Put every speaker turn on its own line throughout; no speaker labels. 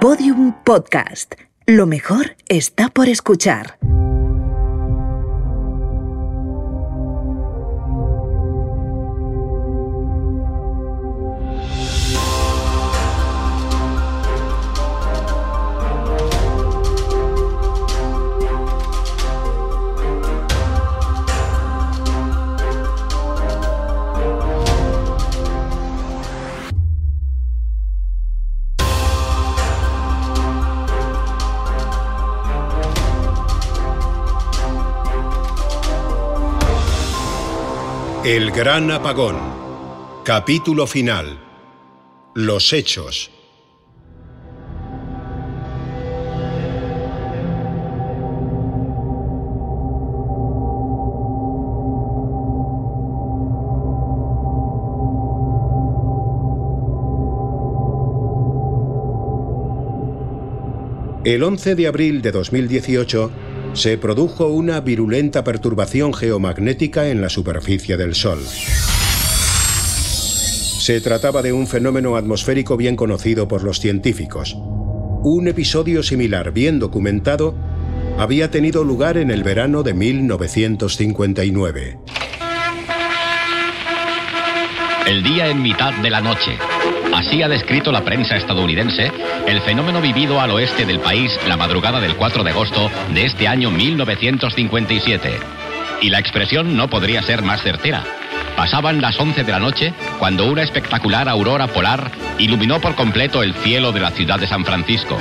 Podium Podcast. Lo mejor está por escuchar.
El Gran Apagón. Capítulo final. Los hechos. El 11 de abril de 2018 se produjo una virulenta perturbación geomagnética en la superficie del Sol. Se trataba de un fenómeno atmosférico bien conocido por los científicos. Un episodio similar bien documentado había tenido lugar en el verano de 1959.
El día en mitad de la noche. Así ha descrito la prensa estadounidense el fenómeno vivido al oeste del país la madrugada del 4 de agosto de este año 1957. Y la expresión no podría ser más certera. Pasaban las 11 de la noche cuando una espectacular aurora polar iluminó por completo el cielo de la ciudad de San Francisco.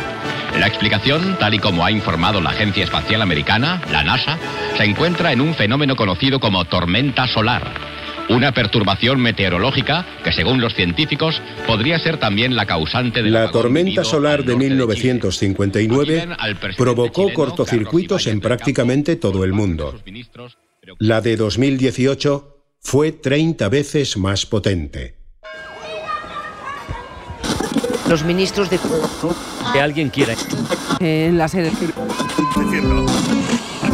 La explicación, tal y como ha informado la Agencia Espacial Americana, la NASA, se encuentra en un fenómeno conocido como tormenta solar una perturbación meteorológica que, según los científicos, podría ser también la causante de
la tormenta solar de 1959 provocó cortocircuitos en prácticamente todo el mundo. La de 2018 fue 30 veces más potente.
Los ministros de...
Que alguien quiera...
En la sede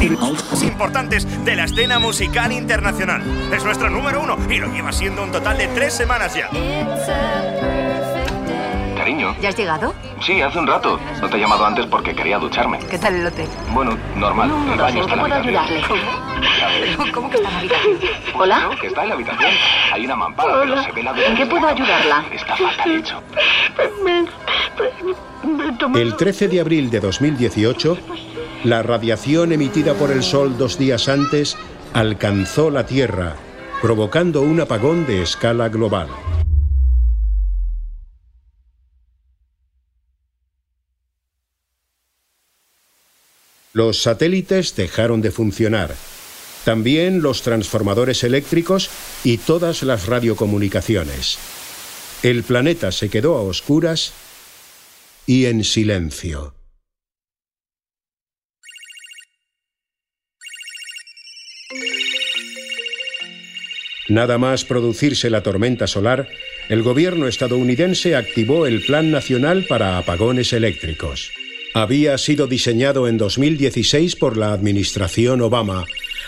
importantes de la escena musical internacional. Es nuestro número uno y lo lleva siendo un total de tres semanas ya.
Cariño.
¿Ya has llegado?
Sí, hace un rato. No te he llamado antes porque quería ducharme.
¿Qué tal el hotel?
Bueno, normal.
No,
el baño está
¿en
la
puedo
habitación.
ayudarle? ¿Cómo que está en la habitación? ¿Hola?
No, que está en la habitación. Hay una mampara, pero se ve la
¿En qué puedo ayudarla?
Está fatal hecho.
El 13 de abril de 2018, la radiación emitida por el Sol dos días antes alcanzó la Tierra, provocando un apagón de escala global. Los satélites dejaron de funcionar, también los transformadores eléctricos y todas las radiocomunicaciones. El planeta se quedó a oscuras y en silencio. Nada más producirse la tormenta solar, el gobierno estadounidense activó el Plan Nacional para Apagones Eléctricos. Había sido diseñado en 2016 por la administración Obama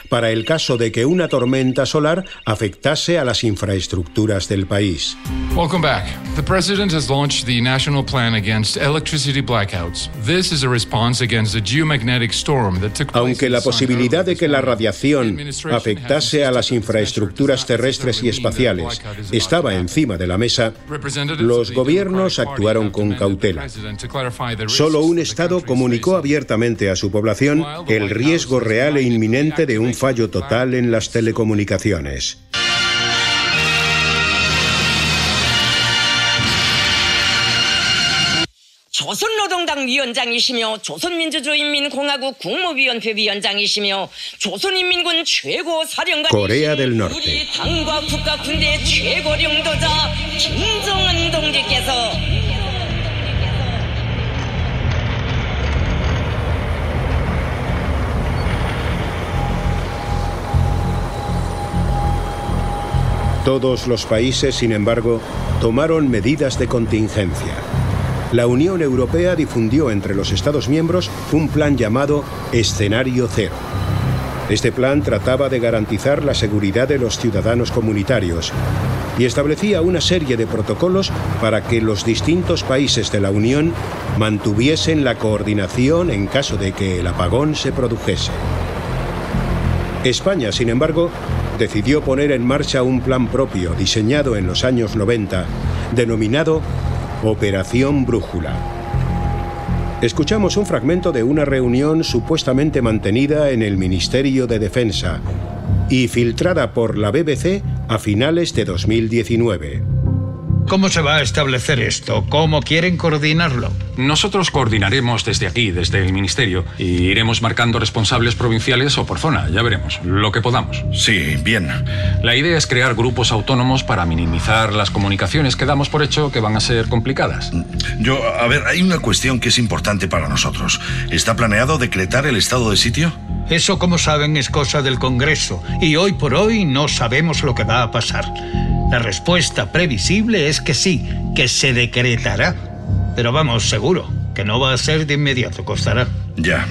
para el caso de que una tormenta solar afectase a las infraestructuras del país.
Welcome back. The president has launched the National Plan Against Electricity Blackouts. This is a response against the geomagnetic storm that took place
Aunque la posibilidad de que la radiación afectase a las infraestructuras terrestres y espaciales estaba encima de la mesa, los gobiernos actuaron con cautela. Solo un Estado comunicó abiertamente a su población el riesgo real e inminente de un fallo total en las telecomunicaciones.
노동당 위원장이시며 조선민주주의인민공화국 국무위원회 위원장이시며 조선인민군 최고 사령관
Corea del Norte.
우리 당과 국가 군대 최고領導자 김정은 동지께서
Todos los países, sin embargo, tomaron medidas de contingencia. La Unión Europea difundió entre los Estados miembros un plan llamado Escenario Cero. Este plan trataba de garantizar la seguridad de los ciudadanos comunitarios y establecía una serie de protocolos para que los distintos países de la Unión mantuviesen la coordinación en caso de que el apagón se produjese. España, sin embargo, decidió poner en marcha un plan propio diseñado en los años 90, denominado Operación Brújula. Escuchamos un fragmento de una reunión supuestamente mantenida en el Ministerio de Defensa y filtrada por la BBC a finales de 2019.
¿Cómo se va a establecer esto? ¿Cómo quieren coordinarlo?
Nosotros coordinaremos desde aquí, desde el Ministerio, y iremos marcando responsables provinciales o por zona, ya veremos, lo que podamos.
Sí, bien.
La idea es crear grupos autónomos para minimizar las comunicaciones que damos por hecho que van a ser complicadas.
Yo, a ver, hay una cuestión que es importante para nosotros. ¿Está planeado decretar el estado de sitio?
Eso, como saben, es cosa del Congreso, y hoy por hoy no sabemos lo que va a pasar. La respuesta previsible es que sí, que se decretará. Pero vamos, seguro, que no va a ser de inmediato, costará.
Ya.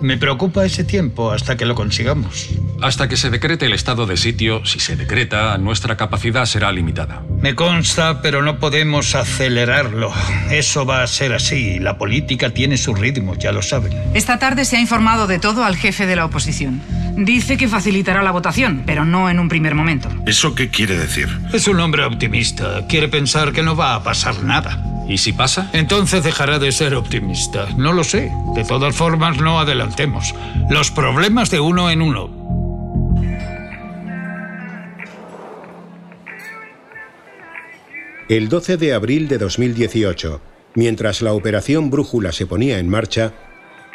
Me preocupa ese tiempo hasta que lo consigamos.
Hasta que se decrete el estado de sitio, si se decreta, nuestra capacidad será limitada.
Me consta, pero no podemos acelerarlo. Eso va a ser así. La política tiene su ritmo, ya lo saben.
Esta tarde se ha informado de todo al jefe de la oposición. Dice que facilitará la votación, pero no en un primer momento.
¿Eso qué quiere decir?
Es un hombre optimista. Quiere pensar que no va a pasar nada.
¿Y si pasa?
Entonces dejará de ser optimista. No lo sé. De todas formas, no adelantemos. Los problemas de uno en uno.
El 12 de abril de 2018, mientras la operación Brújula se ponía en marcha,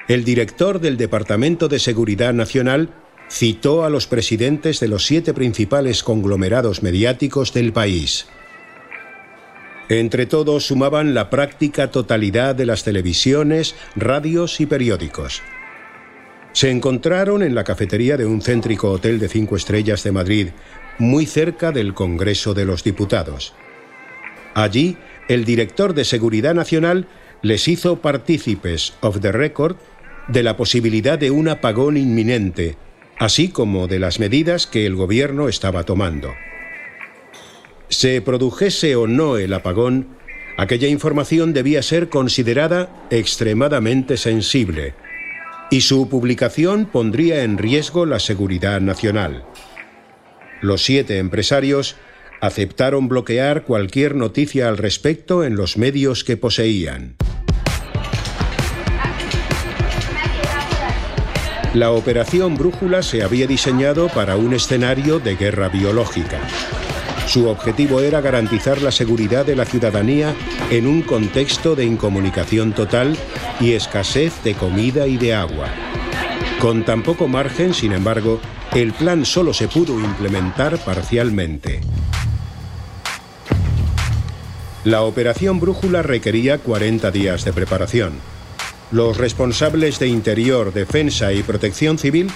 el director del Departamento de Seguridad Nacional citó a los presidentes de los siete principales conglomerados mediáticos del país. Entre todos sumaban la práctica totalidad de las televisiones, radios y periódicos. Se encontraron en la cafetería de un céntrico hotel de cinco estrellas de Madrid, muy cerca del Congreso de los Diputados. Allí, el director de Seguridad Nacional les hizo partícipes, of the record, de la posibilidad de un apagón inminente, así como de las medidas que el gobierno estaba tomando. Se produjese o no el apagón, aquella información debía ser considerada extremadamente sensible, y su publicación pondría en riesgo la seguridad nacional. Los siete empresarios aceptaron bloquear cualquier noticia al respecto en los medios que poseían. La operación Brújula se había diseñado para un escenario de guerra biológica. Su objetivo era garantizar la seguridad de la ciudadanía en un contexto de incomunicación total y escasez de comida y de agua. Con tan poco margen, sin embargo, el plan solo se pudo implementar parcialmente. La operación Brújula requería 40 días de preparación. Los responsables de Interior, Defensa y Protección Civil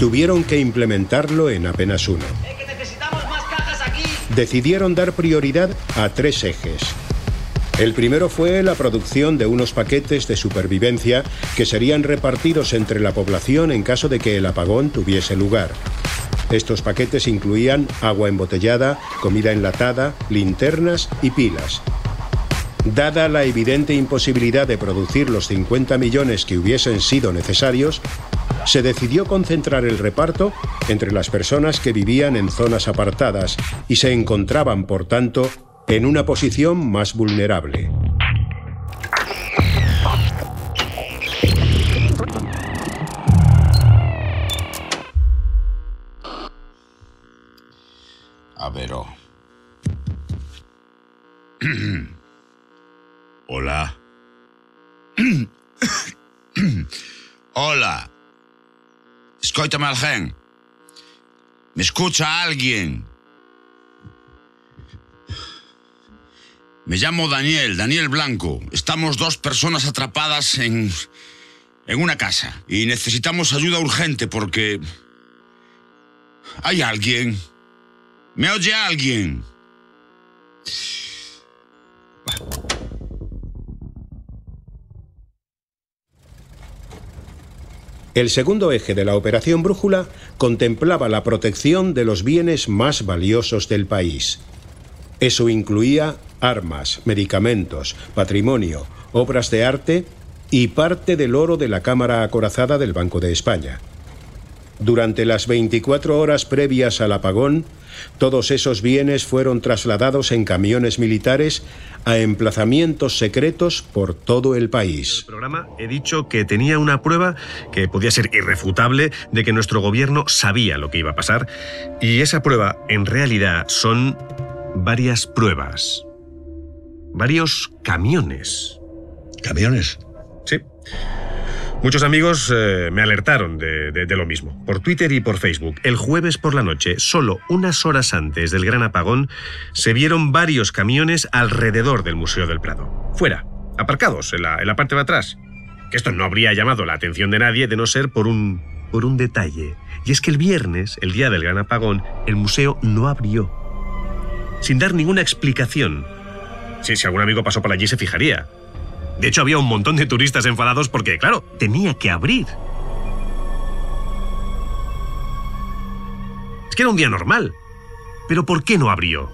tuvieron que implementarlo en apenas uno. Decidieron dar prioridad a tres ejes. El primero fue la producción de unos paquetes de supervivencia que serían repartidos entre la población en caso de que el apagón tuviese lugar. Estos paquetes incluían agua embotellada, comida enlatada, linternas y pilas. Dada la evidente imposibilidad de producir los 50 millones que hubiesen sido necesarios, se decidió concentrar el reparto entre las personas que vivían en zonas apartadas y se encontraban, por tanto, en una posición más vulnerable.
Hola. Escóitame alguén. Me escucha alguien. Me llamo Daniel, Daniel Blanco. Estamos dos personas atrapadas en en una casa y necesitamos ayuda urgente porque hay alguien. ¿Me oye alguien?
El segundo eje de la Operación Brújula contemplaba la protección de los bienes más valiosos del país. Eso incluía armas, medicamentos, patrimonio, obras de arte y parte del oro de la Cámara Acorazada del Banco de España. Durante las 24 horas previas al apagón, todos esos bienes fueron trasladados en camiones militares a emplazamientos secretos por todo el país.
El programa he dicho que tenía una prueba que podía ser irrefutable de que nuestro gobierno sabía lo que iba a pasar y esa prueba en realidad son varias pruebas. Varios camiones.
¿Camiones?
Sí. Muchos amigos eh, me alertaron de, lo mismo, por Twitter y por Facebook. El jueves por la noche, solo unas horas antes del gran apagón, se vieron varios camiones alrededor del Museo del Prado. Fuera, aparcados, en la, en la parte de atrás. Que esto no habría llamado la atención de nadie de no ser por un, por un detalle. Y es que el viernes, el día del gran apagón, el museo no abrió. Sin dar ninguna explicación. Sí, si algún amigo pasó por allí se fijaría. De hecho, había un montón de turistas enfadados porque, claro, tenía que abrir. Es que era un día normal. Pero ¿por qué no abrió?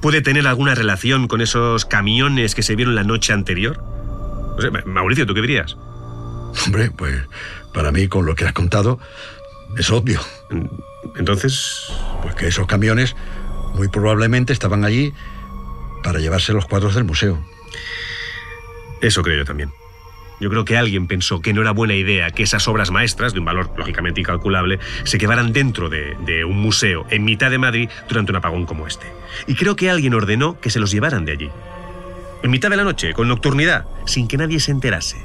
¿Puede tener alguna relación con esos camiones que se vieron la noche anterior? No sé, Mauricio, ¿tú qué dirías?
Hombre, pues para mí, con lo que has contado, es obvio.
Entonces...
Pues que esos camiones muy probablemente estaban allí para llevarse los cuadros del museo.
Eso creo yo también. Yo creo que alguien pensó que no era buena idea que esas obras maestras, de un valor lógicamente incalculable, se quedaran dentro de, de, un museo en mitad de Madrid durante un apagón como este. Y creo que alguien ordenó que se los llevaran de allí. En mitad de la noche, con nocturnidad, sin que nadie se enterase.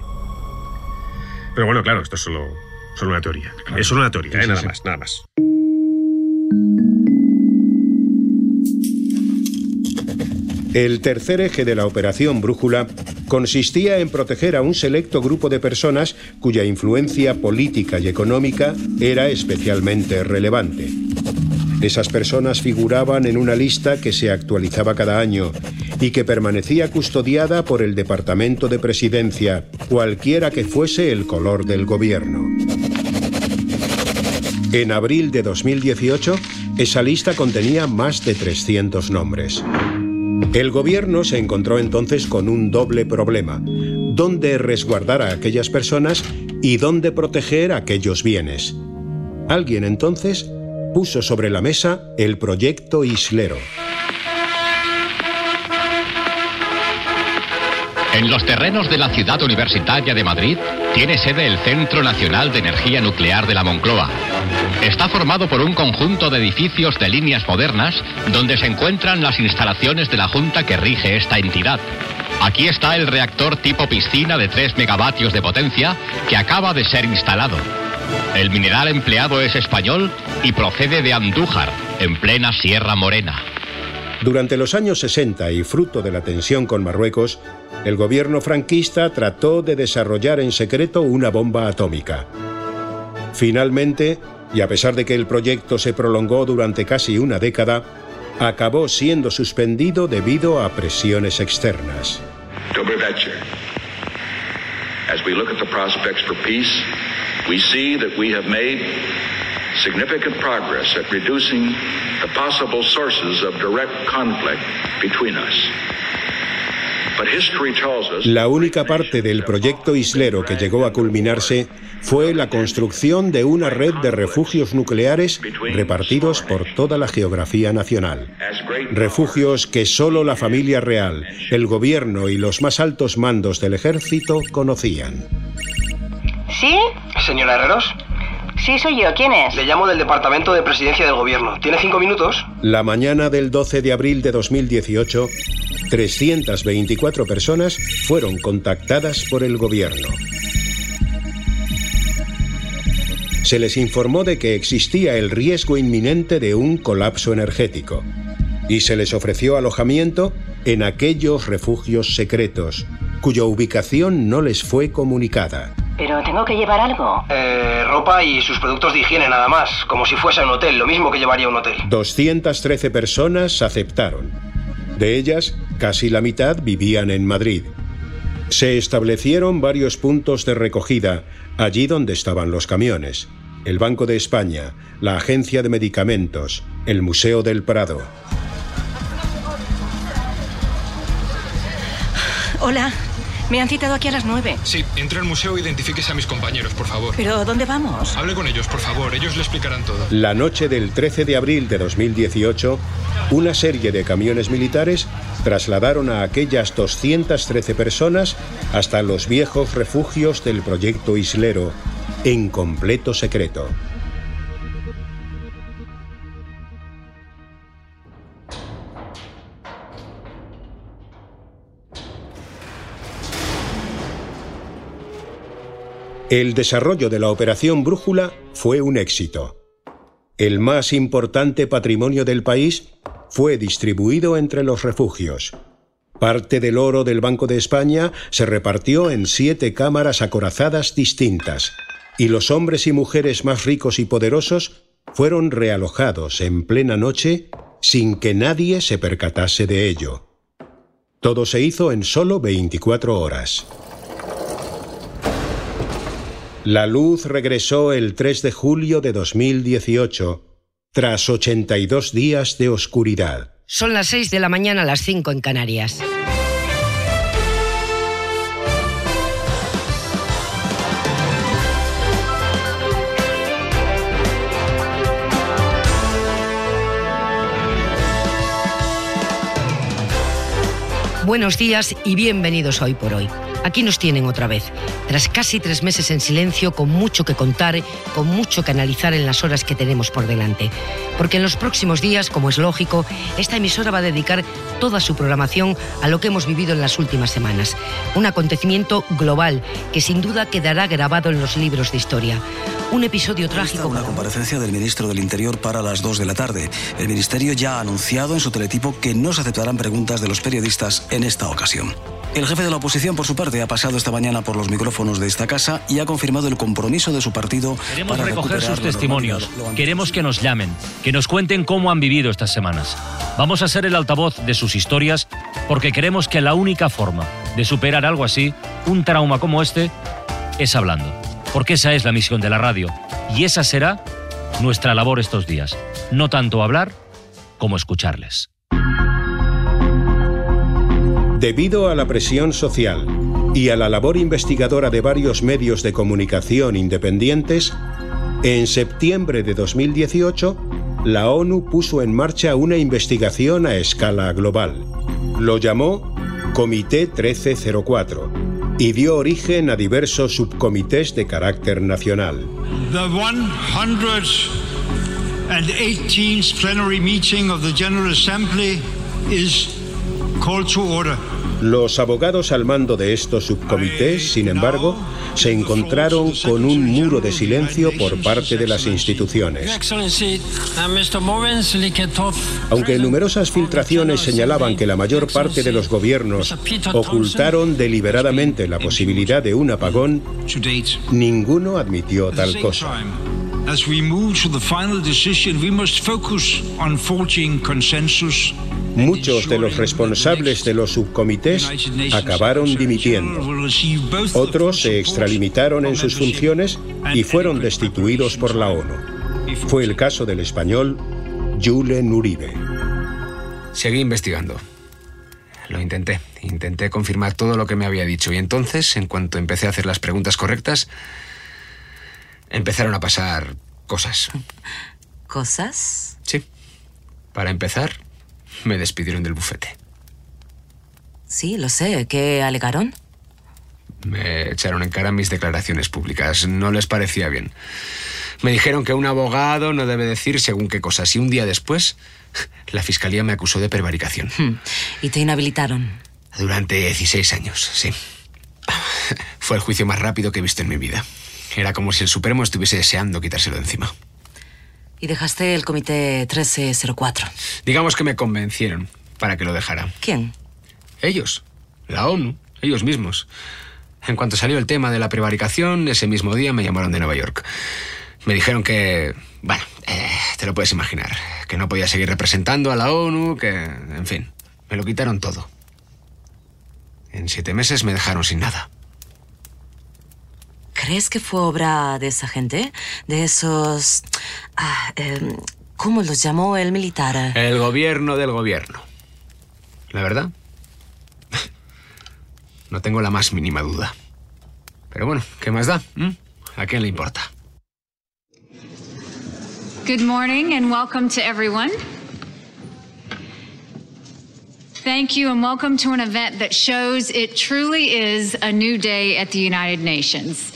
Pero bueno, claro, esto es solo, solo una teoría. Claro. Es solo una teoría, sí, ¿eh? sí, nada sí. más, nada más.
El tercer eje de la Operación Brújula consistía en proteger a un selecto grupo de personas cuya influencia política y económica era especialmente relevante. Esas personas figuraban en una lista que se actualizaba cada año y que permanecía custodiada por el Departamento de Presidencia, cualquiera que fuese el color del gobierno. En abril de 2018, esa lista contenía más de 300 nombres. El gobierno se encontró entonces con un doble problema. ¿Dónde resguardar a aquellas personas y dónde proteger aquellos bienes? Alguien entonces puso sobre la mesa el proyecto Islero.
En los terrenos de la ciudad universitaria de Madrid tiene sede el Centro Nacional de Energía Nuclear de la Moncloa. Está formado por un conjunto de edificios de líneas modernas donde se encuentran las instalaciones de la Junta que rige esta entidad. Aquí está el reactor tipo piscina de 3 megavatios de potencia que acaba de ser instalado. El mineral empleado es español y procede de Andújar, en plena Sierra Morena.
Durante los años 60 y fruto de la tensión con Marruecos, el gobierno franquista trató de desarrollar en secreto una bomba atómica. Finalmente, y a pesar de que el proyecto se prolongó durante casi una década, acabó siendo suspendido debido a presiones externas.
As we look at the prospects for peace, we see that we have made significant progress at reducing the possible sources of direct conflict between us.
La única parte del proyecto Islero que llegó a culminarse fue la construcción de una red de refugios nucleares repartidos por toda la geografía nacional. Refugios que solo la familia real, el gobierno y los más altos mandos del ejército conocían.
¿Sí?
Señora Herreros.
Sí, soy yo. ¿Quién es?
Le llamo del Departamento de Presidencia del Gobierno. ¿Tiene cinco minutos?
La mañana del 12 de abril de 2018, 324 personas fueron contactadas por el gobierno. Se les informó de que existía el riesgo inminente de un colapso energético y se les ofreció alojamiento en aquellos refugios secretos, cuya ubicación no les fue comunicada.
Pero tengo que llevar algo.
Eh, ropa y sus productos de higiene nada más, como si fuese un hotel, lo mismo que llevaría un hotel.
213 personas aceptaron. De ellas, casi la mitad vivían en Madrid. Se establecieron varios puntos de recogida allí donde estaban los camiones. El Banco de España, la Agencia de Medicamentos, el Museo del Prado.
Hola. Me han citado aquí a las nueve.
Sí, entre al museo e identifíquese a mis compañeros, por favor.
¿Pero dónde vamos?
Hable con ellos, por favor. Ellos le explicarán todo.
La noche del 13 de abril de 2018, una serie de camiones militares trasladaron a aquellas 213 personas hasta los viejos refugios del proyecto Islero, en completo secreto. El desarrollo de la Operación Brújula fue un éxito. El más importante patrimonio del país fue distribuido entre los refugios. Parte del oro del Banco de España se repartió en siete cámaras acorazadas distintas, y los hombres y mujeres más ricos y poderosos fueron realojados en plena noche sin que nadie se percatase de ello. Todo se hizo en solo 24 horas. La luz regresó el 3 de julio de 2018, tras 82 días de oscuridad.
Son las 6 de la mañana, las 5 en Canarias. Buenos días y bienvenidos hoy por hoy. Aquí nos tienen otra vez, tras casi tres meses en silencio, con mucho que contar, con mucho que analizar en las horas que tenemos por delante. Porque en los próximos días, como es lógico, esta emisora va a dedicar toda su programación a lo que hemos vivido en las últimas semanas. Un acontecimiento global que sin duda quedará grabado en los libros de historia. Un episodio trágico.
Una comparecencia del ministro del Interior para las 2 de la tarde. El ministerio ya ha anunciado en su teletipo que no se aceptarán preguntas de los periodistas en esta ocasión. El jefe de la oposición, por su parte, ha pasado esta mañana por los micrófonos de esta casa y ha confirmado el compromiso de su partido
Queremos
para
recoger sus testimonios. Queremos que nos llamen, que nos cuenten cómo han vivido estas semanas. Vamos a ser el altavoz de sus historias porque creemos que la única forma de superar algo así, un trauma como este, es hablando. Porque esa es la misión de la radio y esa será nuestra labor estos días. No tanto hablar como escucharles.
Debido a la presión social y a la labor investigadora de varios medios de comunicación independientes, en septiembre de 2018, la ONU puso en marcha una investigación a escala global. Lo llamó Comité 1304 y dio origen a diversos subcomités de carácter nacional.
The 118th plenary meeting of the General.
Los abogados al mando de estos subcomités, sin embargo, se encontraron con un muro de silencio por parte de las instituciones.
Uh,
Aunque numerosas filtraciones señalaban que la mayor parte de los gobiernos ocultaron deliberadamente la posibilidad de un apagón, ninguno admitió tal cosa.
as we move to the final decision, we must focus on forging consensus.
Muchos de los responsables de los subcomités acabaron dimitiendo. Otros se extralimitaron en sus funciones y fueron destituidos por la ONU. Fue el caso del español Julen Uribe.
Seguí investigando. Lo intenté. Intenté confirmar todo lo que me había dicho. Y entonces, en cuanto empecé a hacer las preguntas correctas, empezaron a pasar cosas.
¿Cosas?
Sí. Para empezar, me despidieron del bufete.
Sí, lo sé. ¿Qué alegaron?
Me echaron en cara mis declaraciones públicas. No les parecía bien. Me dijeron que un abogado no debe decir según qué cosas. Y un día después, la fiscalía me acusó de prevaricación.
Hmm. Y te inhabilitaron.
Durante 16 años, sí. Fue el juicio más rápido que he visto en mi vida. Era como si el Supremo estuviese deseando quitárselo de encima.
Y dejaste el comité 1304.
Digamos que me convencieron para que lo dejara.
¿Quién?
Ellos, la ONU, ellos mismos. En cuanto salió el tema de la prevaricación, ese mismo día me llamaron de Nueva York. Me dijeron que, bueno, eh, te lo puedes imaginar, que no podía seguir representando a la ONU, que, en fin, me lo quitaron todo. En siete meses me dejaron sin nada.
¿Crees que fue obra de esa gente? De esos... ah, em, ¿Cómo los llamó el militar?
El gobierno del gobierno. La verdad, no tengo la más mínima duda. Pero bueno, ¿qué más da? ¿Mm? ¿A quién le importa?
Good morning and welcome to everyone. Thank you and welcome to an event that shows it truly is a new day at the United Nations.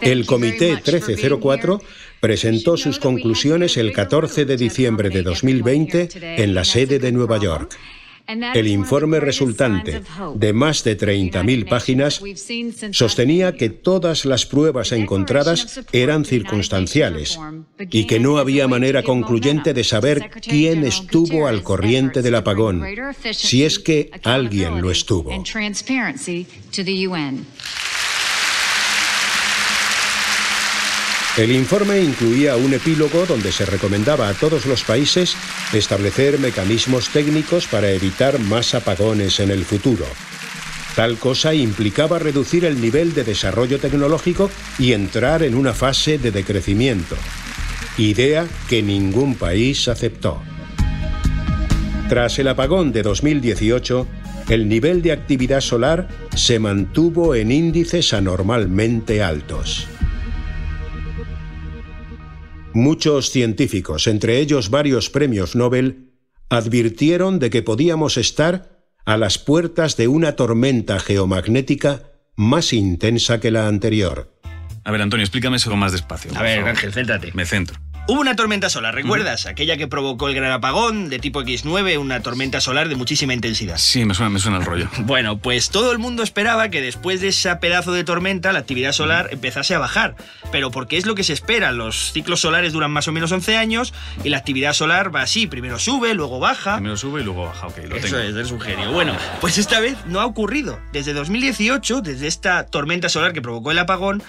El Comité
much for being
1304 presentó sus conclusiones el 14 de diciembre de 2020 en la sede de Nueva York. El informe resultante, de más de 30.000 páginas, sostenía que todas las pruebas encontradas eran circunstanciales y que no había manera concluyente de saber quién estuvo al corriente del apagón, si es que alguien lo estuvo.
and transparency to the UN.
El informe incluía un epílogo donde se recomendaba a todos los países establecer mecanismos técnicos para evitar más apagones en el futuro. Tal cosa implicaba reducir el nivel de desarrollo tecnológico y entrar en una fase de decrecimiento, idea que ningún país aceptó. Tras el apagón de 2018, el nivel de actividad solar se mantuvo en índices anormalmente altos. Muchos científicos, entre ellos varios premios Nobel, advirtieron de que podíamos estar a las puertas de una tormenta geomagnética más intensa que la anterior.
A ver, Antonio, explícame eso más despacio.
A ver,
favor.
Ángel, céntrate.
Me centro.
Hubo una tormenta solar, ¿recuerdas? Aquella que provocó el gran apagón de tipo X9, una tormenta solar de muchísima intensidad.
Sí, me suena, me suena el rollo.
Bueno, pues todo el mundo esperaba que después de ese pedazo de tormenta la actividad solar empezase a bajar. Pero porque es lo que se espera, los ciclos solares duran más o menos 11 años y la actividad solar va así, primero sube, luego baja.
Primero sube y luego baja, ok, lo
Eso
tengo.
es, eres un genio. Bueno, pues esta vez no ha ocurrido. Desde 2018, desde esta tormenta solar que provocó el apagón,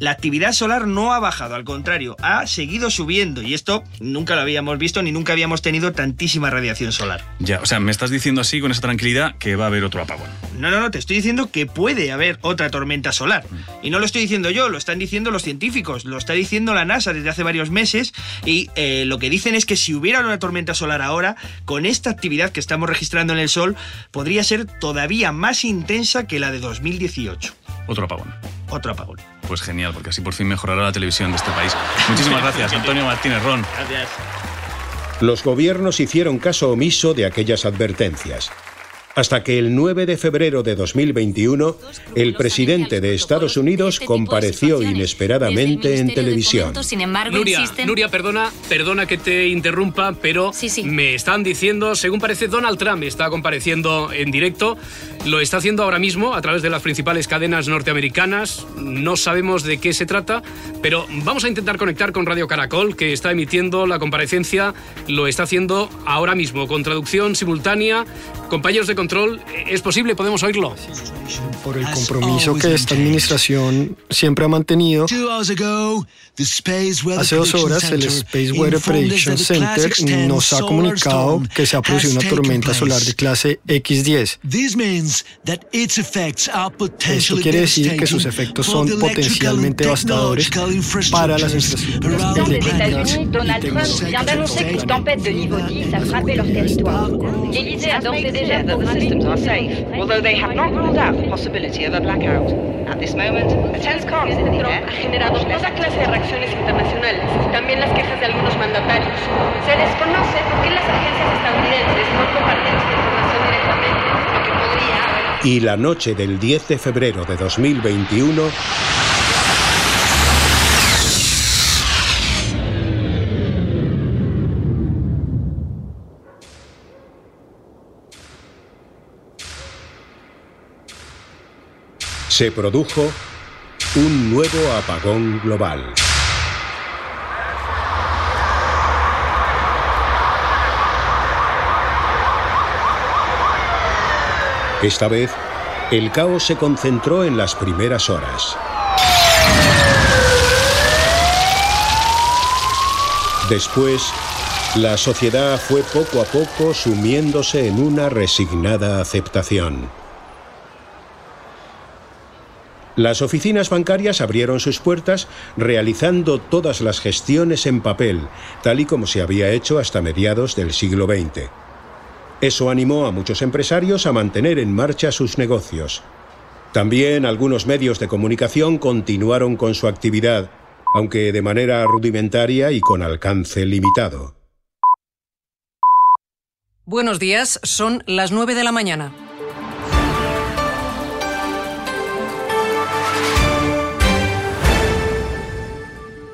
la actividad solar no ha bajado, al contrario, ha seguido subiendo. Y esto nunca lo habíamos visto ni nunca habíamos tenido tantísima radiación solar.
Ya, o sea, me estás diciendo así con esa tranquilidad que va a haber otro apagón.
No, no, no, te estoy diciendo que puede haber otra tormenta solar. Y no lo estoy diciendo yo, lo están diciendo los científicos, lo está diciendo la NASA desde hace varios meses. Y eh, lo que dicen es que si hubiera una tormenta solar ahora, con esta actividad que estamos registrando en el Sol, podría ser todavía más intensa que la de 2018.
Otro apagón.
Otro apagón.
Pues genial, porque así por fin mejorará la televisión de este país. Muchísimas gracias, Antonio Martínez Ron.
Gracias.
Los gobiernos hicieron caso omiso de aquellas advertencias. Hasta que el 9 de febrero de 2021, el presidente de Estados Unidos compareció inesperadamente en televisión.
Sin embargo,
Nuria,
insisten...
Nuria, perdona, perdona que te interrumpa, pero me están diciendo, según parece, Donald Trump está compareciendo en directo. Lo está haciendo ahora mismo a través de las principales cadenas norteamericanas. No sabemos de qué se trata, pero vamos a intentar conectar con Radio Caracol, que está emitiendo la comparecencia. Lo está haciendo ahora mismo, con traducción simultánea. Compañeros de control, ¿es posible? ¿Podemos oírlo?
por el compromiso que esta administración siempre ha mantenido. Hace dos horas, el Space Weather Prediction Center nos ha comunicado que se ha producido una tormenta solar de clase X10. Esto quiere decir que sus efectos son potencialmente devastadores para las infraestructuras eléctricas
Donald Trump vient d'annoncer qu'une tempête de niveau 10 a frappé leur territoire. L'Élysée a d'ores et déjà
systems are safe, although they have not ruled out the possibility of a blackout. At this moment, a tense calm is in the air.
ha generado toda clase de reacciones internacionales, también las quejas de algunos mandatarios. Se desconoce por qué las agencias estadounidenses no comparten esta información directamente, lo que podría haber
Y la noche del 10 de febrero de 2021, se produjo un nuevo apagón global. Esta vez, el caos se concentró en las primeras horas. Después, la sociedad fue poco a poco sumiéndose en una resignada aceptación. Las oficinas bancarias abrieron sus puertas realizando todas las gestiones en papel, tal y como se había hecho hasta mediados del siglo XX. Eso animó a muchos empresarios a mantener en marcha sus negocios. También algunos medios de comunicación continuaron con su actividad, aunque de manera rudimentaria y con alcance limitado.
Buenos días, son las 9 de la mañana.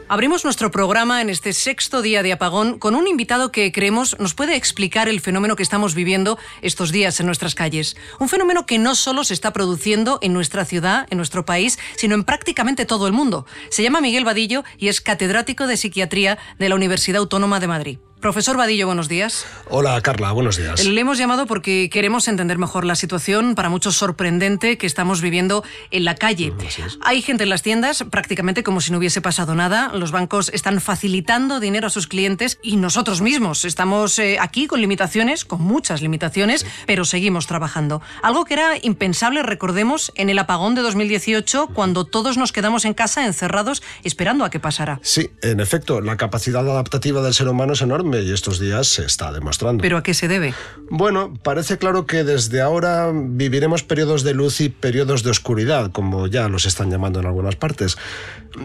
Abrimos nuestro programa en este sexto día de apagón con un invitado que creemos nos puede explicar el fenómeno que estamos viviendo estos días en nuestras calles. Un fenómeno que no solo se está produciendo en nuestra ciudad, en nuestro país, sino en prácticamente todo el mundo. Se llama Miguel Vadillo y es catedrático de psiquiatría de la Universidad Autónoma de Madrid. Profesor Vadillo, buenos días.
Hola, Carla, buenos días.
Le hemos llamado porque queremos entender mejor la situación, para muchos sorprendente, que estamos viviendo en la calle. Hay gente en las tiendas prácticamente como si no hubiese pasado nada. Los bancos están facilitando dinero a sus clientes y nosotros mismos estamos eh, aquí con limitaciones, con muchas limitaciones, pero seguimos trabajando. Algo que era impensable, recordemos, en el apagón de 2018, cuando todos nos quedamos en casa encerrados esperando a que pasara.
Sí, en efecto, la capacidad adaptativa del ser humano es enorme y estos días se está demostrando.
¿Pero a qué se debe?
Bueno, parece claro que desde ahora viviremos periodos de luz y periodos de oscuridad, como ya los están llamando en algunas partes.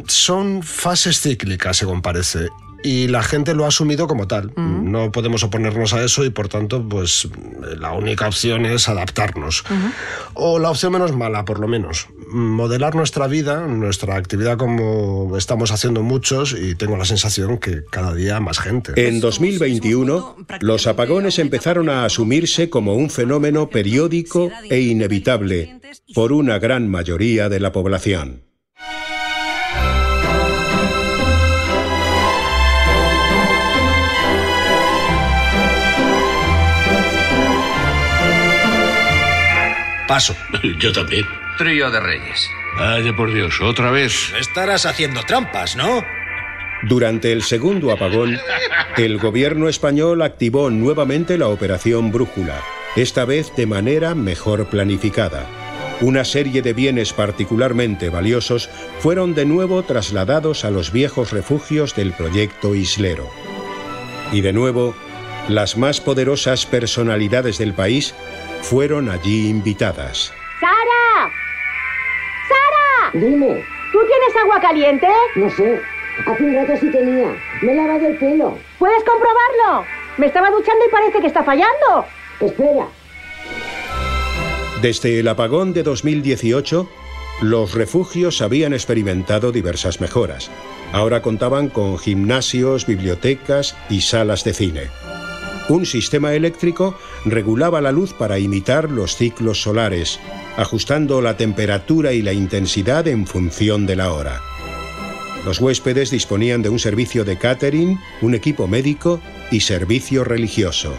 Son fases cíclicas, según parece, y la gente lo ha asumido como tal. No podemos oponernos a eso y por tanto, pues la única opción es adaptarnos. O la opción menos mala, por lo menos. Modelar nuestra vida, nuestra actividad como estamos haciendo muchos y tengo la sensación que cada día más gente.
En 2021, los apagones empezaron a asumirse como un fenómeno periódico e inevitable por una gran mayoría de la población.
Paso.
Yo también.
Trío de Reyes.
Vaya por Dios, otra vez.
Estarás haciendo trampas, ¿no?
Durante el segundo apagón, el gobierno español activó nuevamente la operación Brújula, esta vez de manera mejor planificada. Una serie de bienes particularmente valiosos fueron de nuevo trasladados a los viejos refugios del proyecto Islero. Y de nuevo, las más poderosas personalidades del país fueron allí invitadas.
¡Sara! ¡Sara!
Dime.
¿Tú tienes agua caliente?
No sé. Hace un rato sí tenía. Me he lavado el pelo.
¿Puedes comprobarlo? Me estaba duchando y parece que está fallando.
Espera.
Desde el apagón de 2018, los refugios habían experimentado diversas mejoras. Ahora contaban con gimnasios, bibliotecas y salas de cine. Un sistema eléctrico regulaba la luz para imitar los ciclos solares, ajustando la temperatura y la intensidad en función de la hora. Los huéspedes disponían de un servicio de catering, un equipo médico y servicio religioso.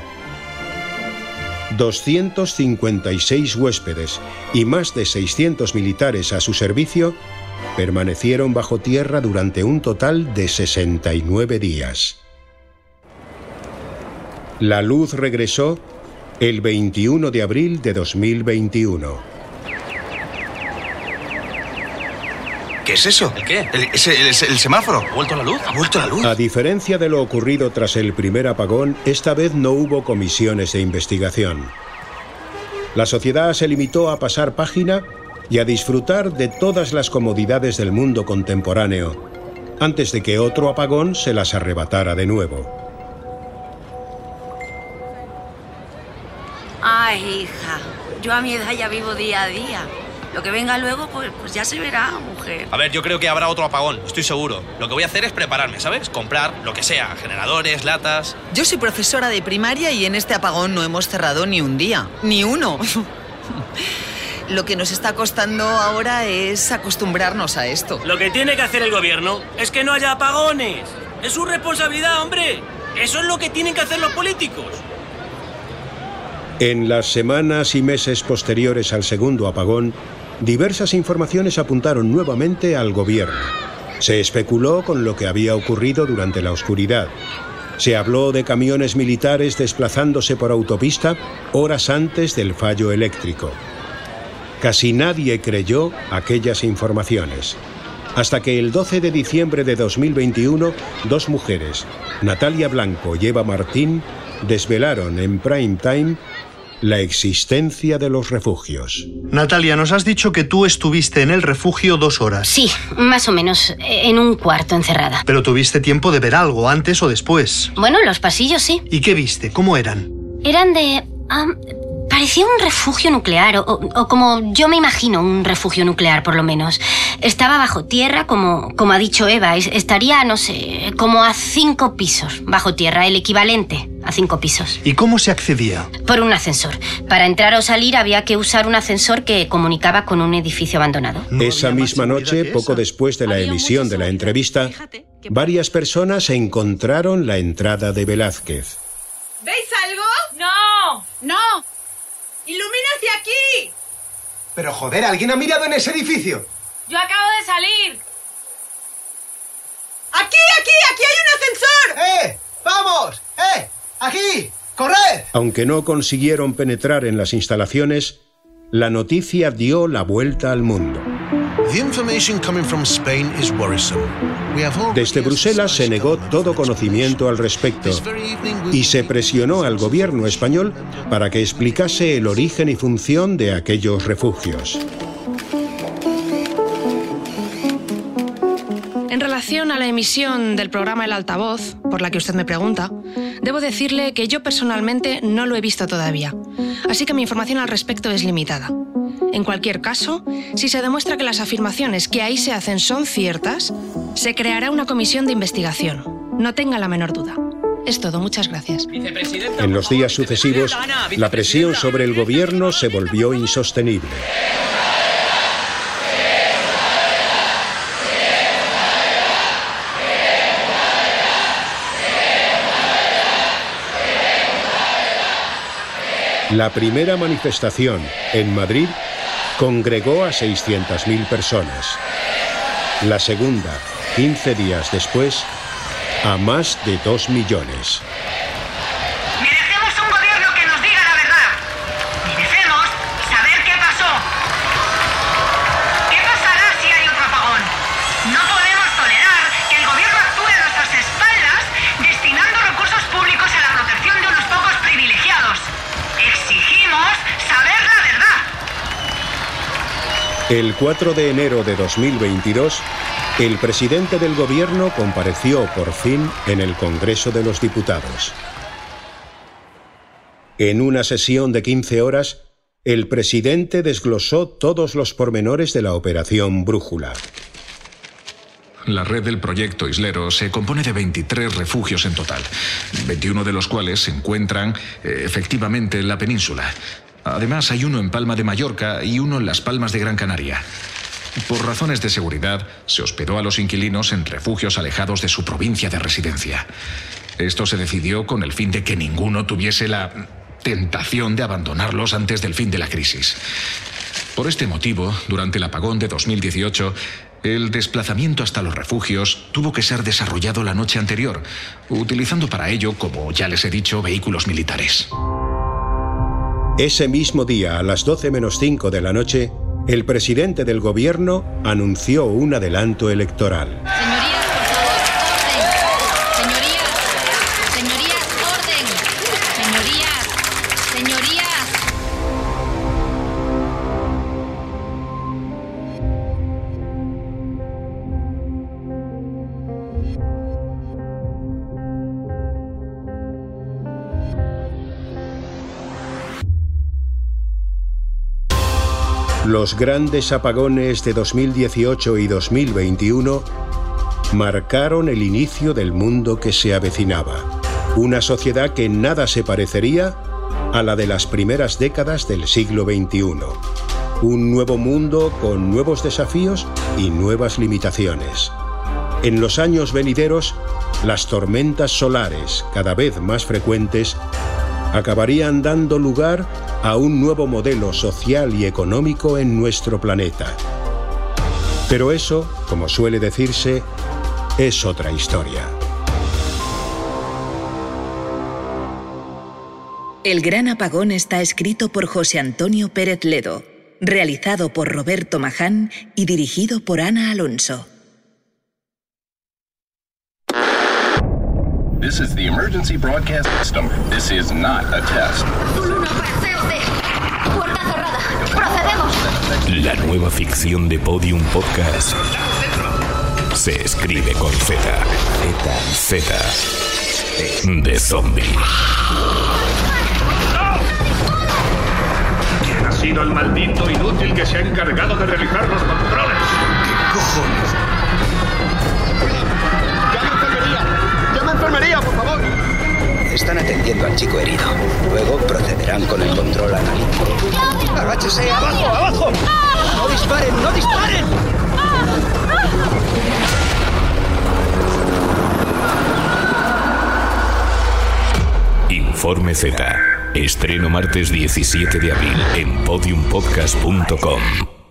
256 huéspedes y más de 600 militares a su servicio permanecieron bajo tierra durante un total de 69 días. La luz regresó el 21 de abril de 2021.
¿Qué es eso?
¿El qué?
¿El, es el, es el semáforo?
¿Ha vuelto la luz?
¿Ha vuelto la luz?
A diferencia de lo ocurrido tras el primer apagón, esta vez no hubo comisiones de investigación. La sociedad se limitó a pasar página y a disfrutar de todas las comodidades del mundo contemporáneo, antes de que otro apagón se las arrebatara de nuevo.
Hija, yo a mi edad ya vivo día a día. Lo que venga luego, pues, pues ya se verá, mujer.
A ver, yo creo que habrá otro apagón, estoy seguro. Lo que voy a hacer es prepararme, ¿sabes? Comprar lo que sea, generadores, latas.
Yo soy profesora de primaria y en este apagón no hemos cerrado ni un día, ni uno. Lo que nos está costando ahora es acostumbrarnos a esto.
Lo que tiene que hacer el gobierno es que no haya apagones. Es su responsabilidad, hombre. Eso es lo que tienen que hacer los políticos.
En las semanas y meses posteriores al segundo apagón, diversas informaciones apuntaron nuevamente al gobierno. Se especuló con lo que había ocurrido durante la oscuridad. Se habló de camiones militares desplazándose por autopista horas antes del fallo eléctrico. Casi nadie creyó aquellas informaciones. Hasta que el 12 de diciembre de 2021, dos mujeres, Natalia Blanco y Eva Martín, desvelaron en prime time la existencia de los refugios.
Natalia, nos has dicho que tú estuviste en el refugio dos horas.
Sí, más o menos, en un cuarto encerrada.
Pero tuviste tiempo de ver algo antes o después.
Bueno, los pasillos sí.
¿Y qué viste? ¿Cómo eran?
Eran de... Parecía un refugio nuclear, o, o, como yo me imagino un refugio nuclear, por lo menos. Estaba bajo tierra, como, como ha dicho Eva. Estaría, no sé, como a cinco pisos bajo tierra, el equivalente a cinco pisos.
¿Y cómo se accedía?
Por un ascensor. Para entrar o salir había que usar un ascensor que comunicaba con un edificio abandonado.
Esa misma noche, poco después de la emisión de la entrevista, varias personas encontraron la entrada de Velázquez.
¿Veis algo?
No.
No. ¡Ilumina hacia aquí!
Pero joder, ¿alguien ha mirado en ese edificio?
Yo acabo de salir.
¡Aquí, aquí! ¡Aquí hay un ascensor!
¡Eh! ¡Vamos! ¡Eh! ¡Aquí! ¡Corred!
Aunque no consiguieron penetrar en las instalaciones, la noticia dio la vuelta al mundo. Desde Bruselas se negó todo conocimiento al respecto y se presionó al gobierno español para que explicase el origen y función de aquellos refugios.
En relación a la emisión del programa El Altavoz, por la que usted me pregunta, debo decirle que yo personalmente no lo he visto todavía, así que mi información al respecto es limitada. En cualquier caso, si se demuestra que las afirmaciones que ahí se hacen son ciertas, se creará una comisión de investigación. No tenga la menor duda. Es todo, muchas gracias.
En los días sucesivos, la presión sobre el gobierno se volvió insostenible. La primera manifestación en Madrid congregó a 600.000 personas. La segunda, 15 días después, a más de 2 millones.
El
4 de enero de 2022, el presidente del gobierno compareció por fin en el Congreso de los Diputados. En una sesión de 15 horas, el presidente desglosó todos los pormenores de la operación Brújula.
La red del proyecto Islero se compone de 23 refugios en total, 21 de los cuales se encuentran eh, efectivamente en la península. Además, hay uno en Palma de Mallorca y uno en Las Palmas de Gran Canaria. Por razones de seguridad, se hospedó a los inquilinos en refugios alejados de su provincia de residencia. Esto se decidió con el fin de que ninguno tuviese la tentación de abandonarlos antes del fin de la crisis. Por este motivo, durante el apagón de 2018, el desplazamiento hasta los refugios tuvo que ser desarrollado la noche anterior, utilizando para ello, como ya les he dicho, vehículos militares.
Ese mismo día, a las 12 menos 5 de la noche, el presidente del gobierno anunció un adelanto electoral. Los grandes apagones de 2018 y 2021 marcaron el inicio del mundo que se avecinaba. Una sociedad que nada se parecería a la de las primeras décadas del siglo XXI. Un nuevo mundo con nuevos desafíos y nuevas limitaciones. En los años venideros, las tormentas solares, cada vez más frecuentes, acabarían dando lugar a un nuevo modelo social y económico en nuestro planeta. Pero eso, como suele decirse, es otra historia.
El Gran Apagón está escrito por José Antonio Pérez Ledo,
realizado por Roberto Maján y dirigido por Ana Alonso.
This is the emergency broadcast system. This is not a test.
La nueva ficción de Podium Podcast se escribe con Z. Z. Z. De zombie.
¿Quién ha sido el maldito inútil que se ha encargado de realizar los controles? ¿Qué cojones?
Están atendiendo al chico herido. Luego procederán con el control analítico.
¡Agáchese! ¡Abajo, abajo! ¡No disparen, no disparen!
Informe Z. Estreno martes 17 de abril en podiumpodcast.com.